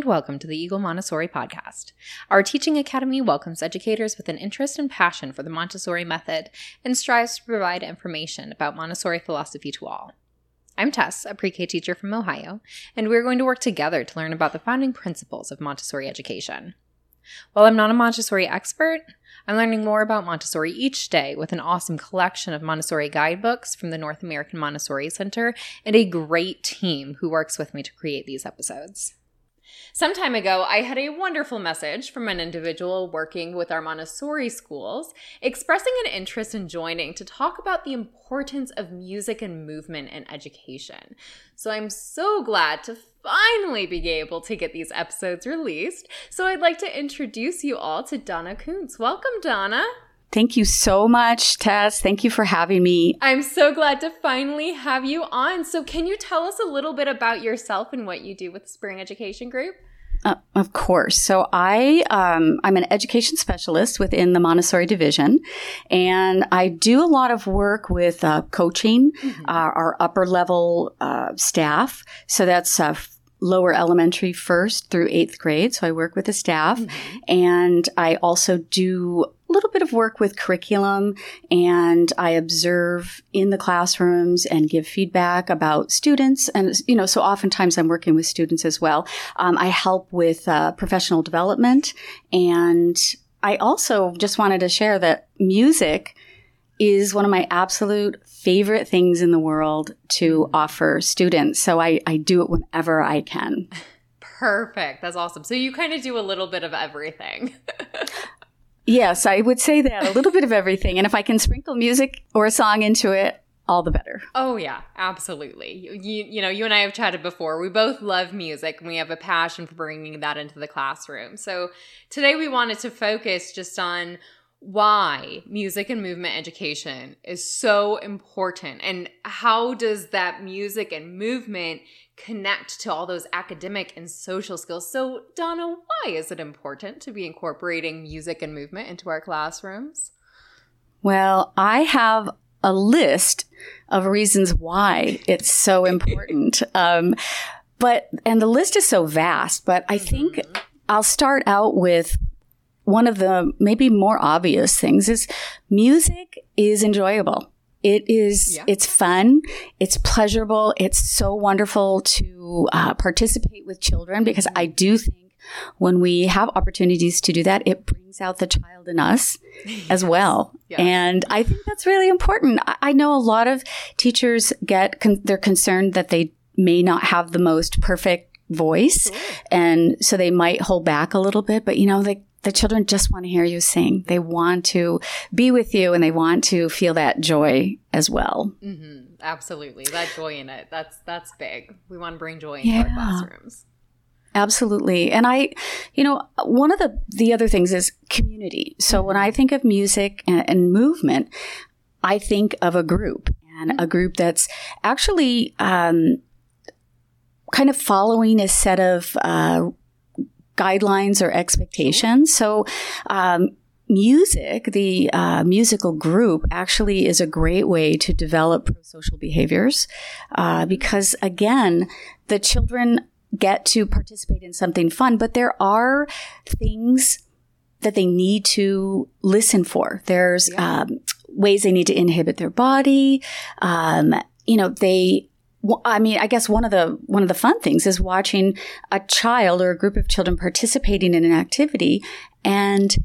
and welcome to the Eagle Montessori podcast. Our teaching academy welcomes educators with an interest and passion for the Montessori method and strives to provide information about Montessori philosophy to all. I'm Tess, a pre K teacher from Ohio, and we're going to work together to learn about the founding principles of Montessori education. While I'm not a Montessori expert, I'm learning more about Montessori each day with an awesome collection of Montessori guidebooks from the North American Montessori Center and a great team who works with me to create these episodes. Some time ago, I had a wonderful message from an individual working with our Montessori schools expressing an interest in joining to talk about the importance of music and movement in education. So I'm so glad to finally be able to get these episodes released. So I'd like to introduce you all to Donna Kuntz. Welcome, Donna. Thank you so much, Tess. Thank you for having me. I'm so glad to finally have you on. So, can you tell us a little bit about yourself and what you do with the Spring Education Group? Uh, of course. So I um, I'm an education specialist within the Montessori division, and I do a lot of work with uh, coaching mm-hmm. uh, our upper level uh, staff. So that's uh, lower elementary first through eighth grade. So I work with the staff, mm-hmm. and I also do little bit of work with curriculum and I observe in the classrooms and give feedback about students. And, you know, so oftentimes I'm working with students as well. Um, I help with uh, professional development. And I also just wanted to share that music is one of my absolute favorite things in the world to offer students. So I, I do it whenever I can. Perfect. That's awesome. So you kind of do a little bit of everything. Yes, I would say that a little bit of everything. And if I can sprinkle music or a song into it, all the better. Oh yeah, absolutely. You you know, you and I have chatted before. We both love music and we have a passion for bringing that into the classroom. So today we wanted to focus just on why music and movement education is so important and how does that music and movement connect to all those academic and social skills. So, Donna, why is it important to be incorporating music and movement into our classrooms? Well, I have a list of reasons why it's so important. um, but, and the list is so vast, but I think mm-hmm. I'll start out with one of the maybe more obvious things is music is enjoyable. It is, yeah. it's fun. It's pleasurable. It's so wonderful to uh, participate with children because I do think when we have opportunities to do that, it brings out the child in us yes. as well. And I think that's really important. I, I know a lot of teachers get, con- they're concerned that they may not have the most perfect voice. Sure. And so they might hold back a little bit, but you know, they, the children just want to hear you sing. They want to be with you and they want to feel that joy as well. Mm-hmm. Absolutely. That joy in it. That's, that's big. We want to bring joy into yeah. our classrooms. Absolutely. And I, you know, one of the, the other things is community. So mm-hmm. when I think of music and, and, movement, I think of a group and mm-hmm. a group that's actually, um, kind of following a set of uh, guidelines or expectations. So, um, music, the uh, musical group, actually is a great way to develop pro-social behaviors uh, because, again, the children get to participate in something fun, but there are things that they need to listen for. There's yeah. um, ways they need to inhibit their body. Um, you know, they I mean, I guess one of the one of the fun things is watching a child or a group of children participating in an activity and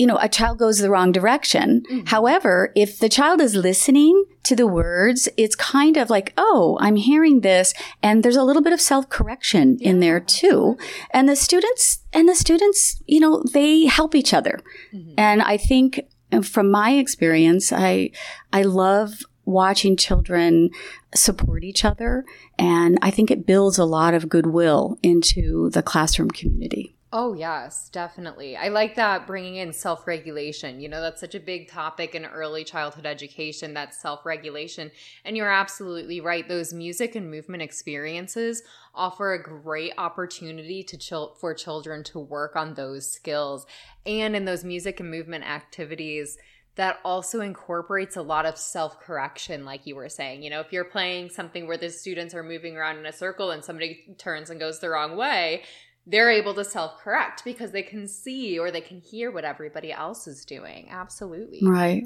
you know, a child goes the wrong direction. Mm-hmm. However, if the child is listening to the words, it's kind of like, oh, I'm hearing this. And there's a little bit of self correction yeah. in there too. And the students, and the students, you know, they help each other. Mm-hmm. And I think from my experience, I, I love watching children support each other. And I think it builds a lot of goodwill into the classroom community. Oh, yes, definitely. I like that bringing in self regulation. You know, that's such a big topic in early childhood education, that self regulation. And you're absolutely right. Those music and movement experiences offer a great opportunity to for children to work on those skills. And in those music and movement activities, that also incorporates a lot of self correction, like you were saying. You know, if you're playing something where the students are moving around in a circle and somebody turns and goes the wrong way, they're able to self correct because they can see or they can hear what everybody else is doing. Absolutely. Right.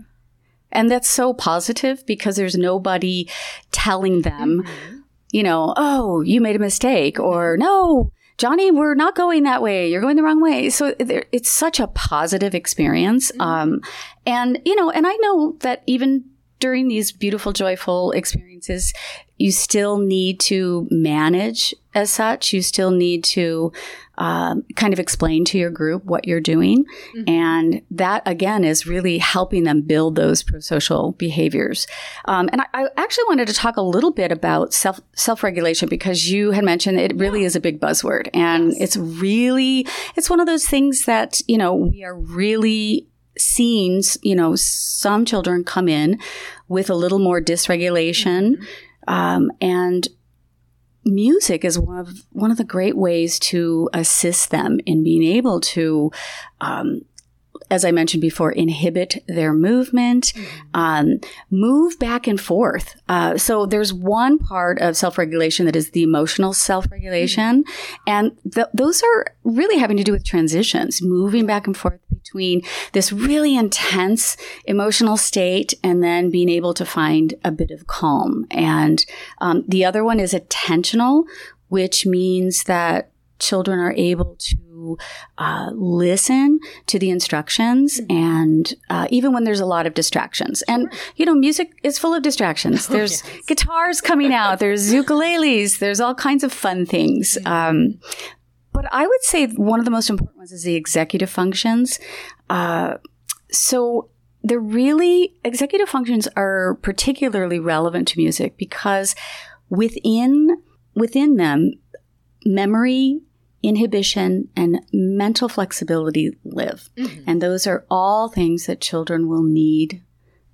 And that's so positive because there's nobody telling them, mm-hmm. you know, oh, you made a mistake or no, Johnny, we're not going that way. You're going the wrong way. So it's such a positive experience. Mm-hmm. Um, and, you know, and I know that even during these beautiful, joyful experiences, you still need to manage as such. You still need to um, kind of explain to your group what you're doing. Mm-hmm. And that, again, is really helping them build those pro-social behaviors. Um, and I, I, actually wanted to talk a little bit about self, self-regulation because you had mentioned it really yeah. is a big buzzword. And yes. it's really, it's one of those things that, you know, we are really seeing, you know, some children come in with a little more dysregulation. Mm-hmm. Um, and music is one of one of the great ways to assist them in being able to um, as I mentioned before, inhibit their movement, um, move back and forth. Uh, so there's one part of self-regulation that is the emotional self-regulation, mm-hmm. and th- those are really having to do with transitions, moving back and forth between this really intense emotional state and then being able to find a bit of calm. And um, the other one is attentional, which means that children are able to uh, listen to the instructions mm-hmm. and uh, even when there's a lot of distractions. And you know music is full of distractions. Oh, there's yes. guitars coming out. There's ukuleles. There's all kinds of fun things. Um, but I would say one of the most important ones is the executive functions. Uh, so the really executive functions are particularly relevant to music because within within them, memory, inhibition, and mental flexibility live, mm-hmm. and those are all things that children will need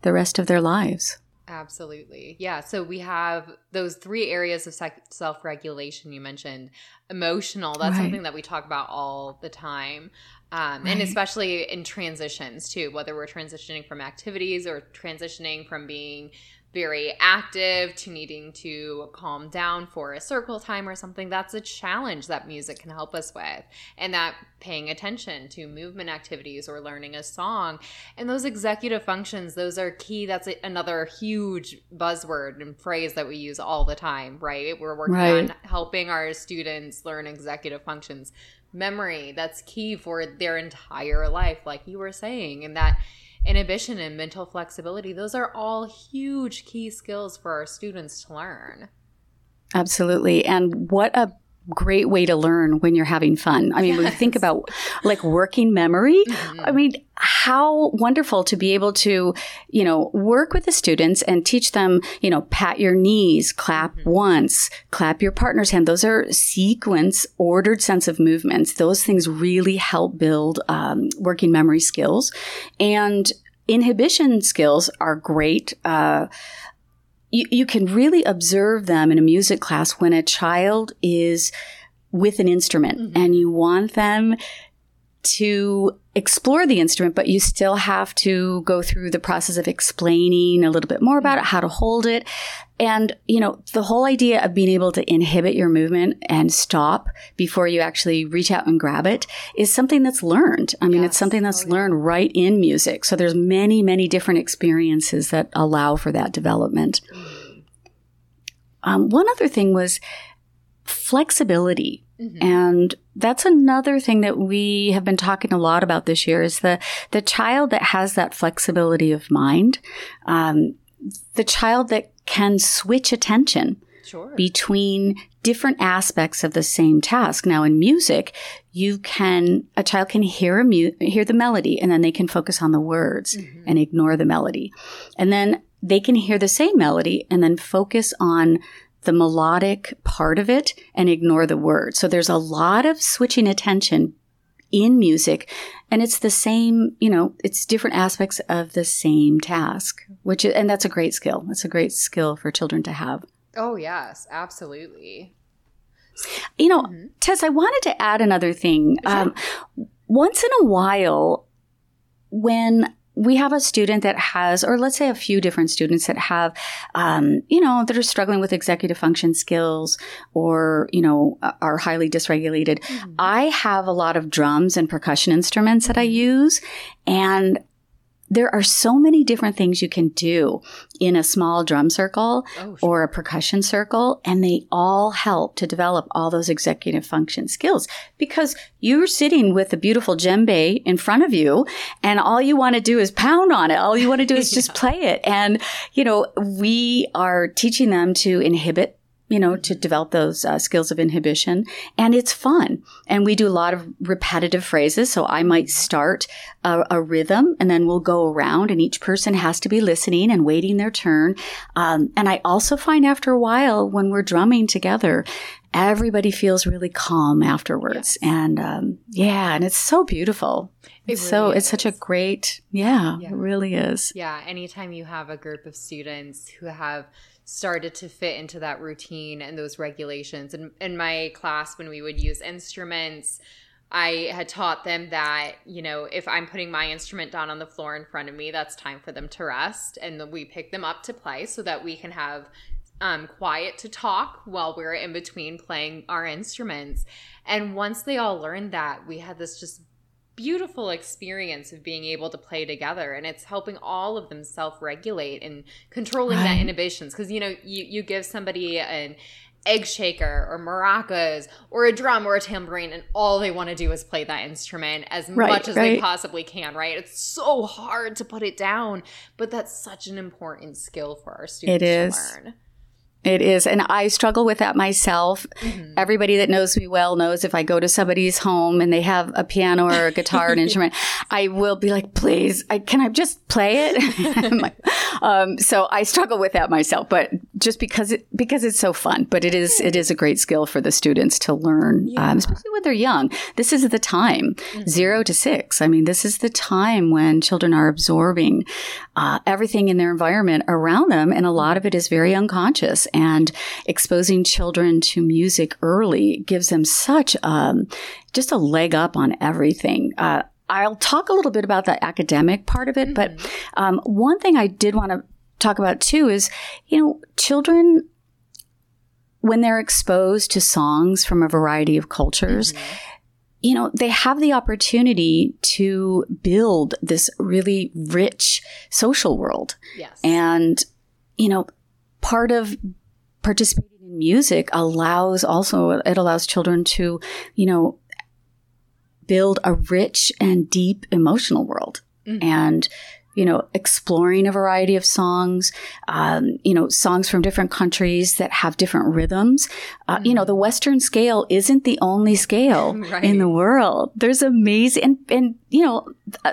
the rest of their lives. Absolutely. Yeah. So we have those three areas of self regulation you mentioned. Emotional, that's right. something that we talk about all the time. Um, right. And especially in transitions too, whether we're transitioning from activities or transitioning from being very active to needing to calm down for a circle time or something that's a challenge that music can help us with. And that paying attention to movement activities or learning a song and those executive functions those are key. That's another huge buzzword and phrase that we use all the time right? We're working right. on helping our students learn executive functions. Memory that's key for their entire life like you were saying and that inhibition and mental flexibility, those are all huge key skills for our students to learn. Absolutely. And what a great way to learn when you're having fun. I mean, yes. when you think about like working memory, mm-hmm. I mean, how wonderful to be able to, you know, work with the students and teach them, you know, pat your knees, clap mm-hmm. once, clap your partner's hand. Those are sequence, ordered sense of movements. Those things really help build um, working memory skills. And inhibition skills are great. Uh, you, you can really observe them in a music class when a child is with an instrument mm-hmm. and you want them to explore the instrument, but you still have to go through the process of explaining a little bit more about it, how to hold it. And, you know, the whole idea of being able to inhibit your movement and stop before you actually reach out and grab it is something that's learned. I mean, yes. it's something that's oh, yeah. learned right in music. So there's many, many different experiences that allow for that development. Mm. Um, one other thing was flexibility. Mm-hmm. And that's another thing that we have been talking a lot about this year is the, the child that has that flexibility of mind, um, the child that can switch attention sure. between different aspects of the same task. Now in music, you can, a child can hear a mu- hear the melody and then they can focus on the words mm-hmm. and ignore the melody. And then they can hear the same melody and then focus on the melodic part of it and ignore the words. So there's a lot of switching attention in music and it's the same, you know, it's different aspects of the same task, which and that's a great skill. That's a great skill for children to have. Oh, yes, absolutely. You know, mm-hmm. Tess, I wanted to add another thing. Sure. Um, once in a while, when we have a student that has, or let's say a few different students that have, um, you know, that are struggling with executive function skills or, you know, are highly dysregulated. Mm-hmm. I have a lot of drums and percussion instruments that I mm-hmm. use. And there are so many different things you can do in a small drum circle oh, sure. or a percussion circle, and they all help to develop all those executive function skills because you're sitting with a beautiful djembe in front of you, and all you want to do is pound on it. All you want to do is just play it. And, you know, we are teaching them to inhibit you know, to develop those uh, skills of inhibition. And it's fun. And we do a lot of repetitive phrases. So I might start a, a rhythm and then we'll go around and each person has to be listening and waiting their turn. Um, and I also find after a while when we're drumming together, everybody feels really calm afterwards. Yes. And um, yeah, and it's so beautiful. It really so is. it's such a great, yeah, yeah, it really is. Yeah, anytime you have a group of students who have started to fit into that routine and those regulations. And in my class, when we would use instruments, I had taught them that, you know, if I'm putting my instrument down on the floor in front of me, that's time for them to rest. And we pick them up to play so that we can have um, quiet to talk while we're in between playing our instruments. And once they all learned that, we had this just beautiful experience of being able to play together and it's helping all of them self-regulate and controlling right. that inhibitions because you know you, you give somebody an egg shaker or maracas or a drum or a tambourine and all they want to do is play that instrument as right, much as right. they possibly can right it's so hard to put it down but that's such an important skill for our students it is. to learn it is. And I struggle with that myself. Mm-hmm. Everybody that knows me well knows if I go to somebody's home and they have a piano or a guitar, an instrument, I will be like, please, I, can I just play it? um, so I struggle with that myself, but just because it, because it's so fun, but it is, it is a great skill for the students to learn, yeah. um, especially when they're young. This is the time, mm-hmm. zero to six. I mean, this is the time when children are absorbing uh, everything in their environment around them. And a lot of it is very unconscious and exposing children to music early gives them such um, just a leg up on everything. Uh, I'll talk a little bit about the academic part of it, mm-hmm. but um, one thing I did want to talk about too is, you know, children when they're exposed to songs from a variety of cultures. Mm-hmm you know, they have the opportunity to build this really rich social world. Yes. And, you know, part of participating in music allows also it allows children to you know build a rich and deep emotional world mm-hmm. and you know exploring a variety of songs um, you know songs from different countries that have different rhythms uh, mm-hmm. you know the mm-hmm. western scale isn't the only scale right. in the world there's amazing and, and you know uh,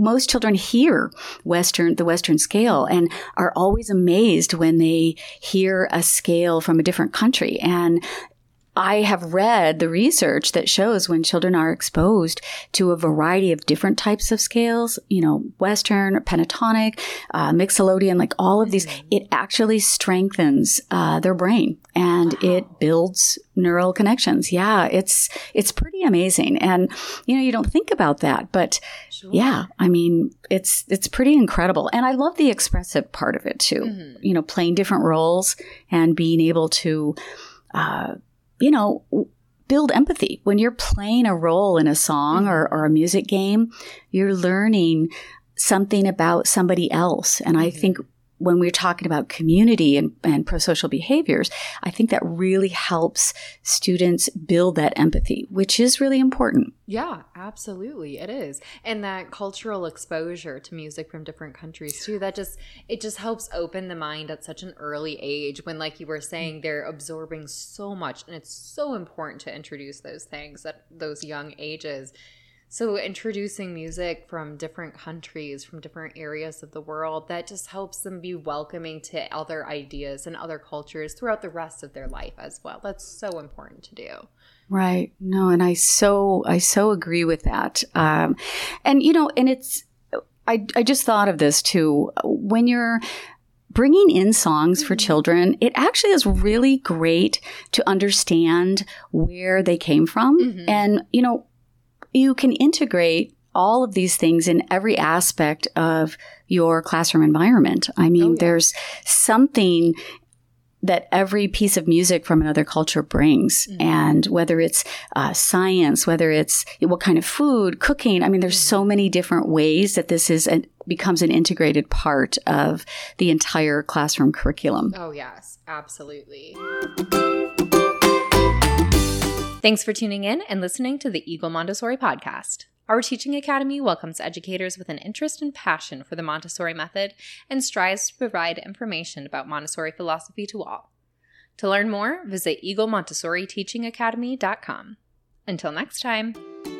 most children hear Western, the Western scale and are always amazed when they hear a scale from a different country. And I have read the research that shows when children are exposed to a variety of different types of scales, you know, Western, pentatonic, uh, mixolydian, like all of these, mm-hmm. it actually strengthens uh, their brain and wow. it builds neural connections. Yeah, it's it's pretty amazing, and you know, you don't think about that, but sure. yeah, I mean, it's it's pretty incredible, and I love the expressive part of it too. Mm-hmm. You know, playing different roles and being able to. Uh, you know, build empathy. When you're playing a role in a song or, or a music game, you're learning something about somebody else. And I mm-hmm. think when we're talking about community and, and pro-social behaviors, I think that really helps students build that empathy, which is really important. Yeah, absolutely. It is. And that cultural exposure to music from different countries too, that just it just helps open the mind at such an early age when like you were saying they're absorbing so much and it's so important to introduce those things at those young ages so, introducing music from different countries, from different areas of the world, that just helps them be welcoming to other ideas and other cultures throughout the rest of their life as well. That's so important to do. Right. No, and I so I so agree with that. Um, and you know, and it's I I just thought of this too. When you're bringing in songs for mm-hmm. children, it actually is really great to understand where they came from. Mm-hmm. And, you know, you can integrate all of these things in every aspect of your classroom environment. I mean, oh, yeah. there's something that every piece of music from another culture brings. Mm-hmm. And whether it's uh, science, whether it's what kind of food, cooking, I mean, there's so mm-hmm. many different ways that this is an, becomes an integrated part of the entire classroom curriculum. Oh, yes, absolutely. Thanks for tuning in and listening to the Eagle Montessori podcast. Our Teaching Academy welcomes educators with an interest and passion for the Montessori method and strives to provide information about Montessori philosophy to all. To learn more, visit eaglemontessori Until next time.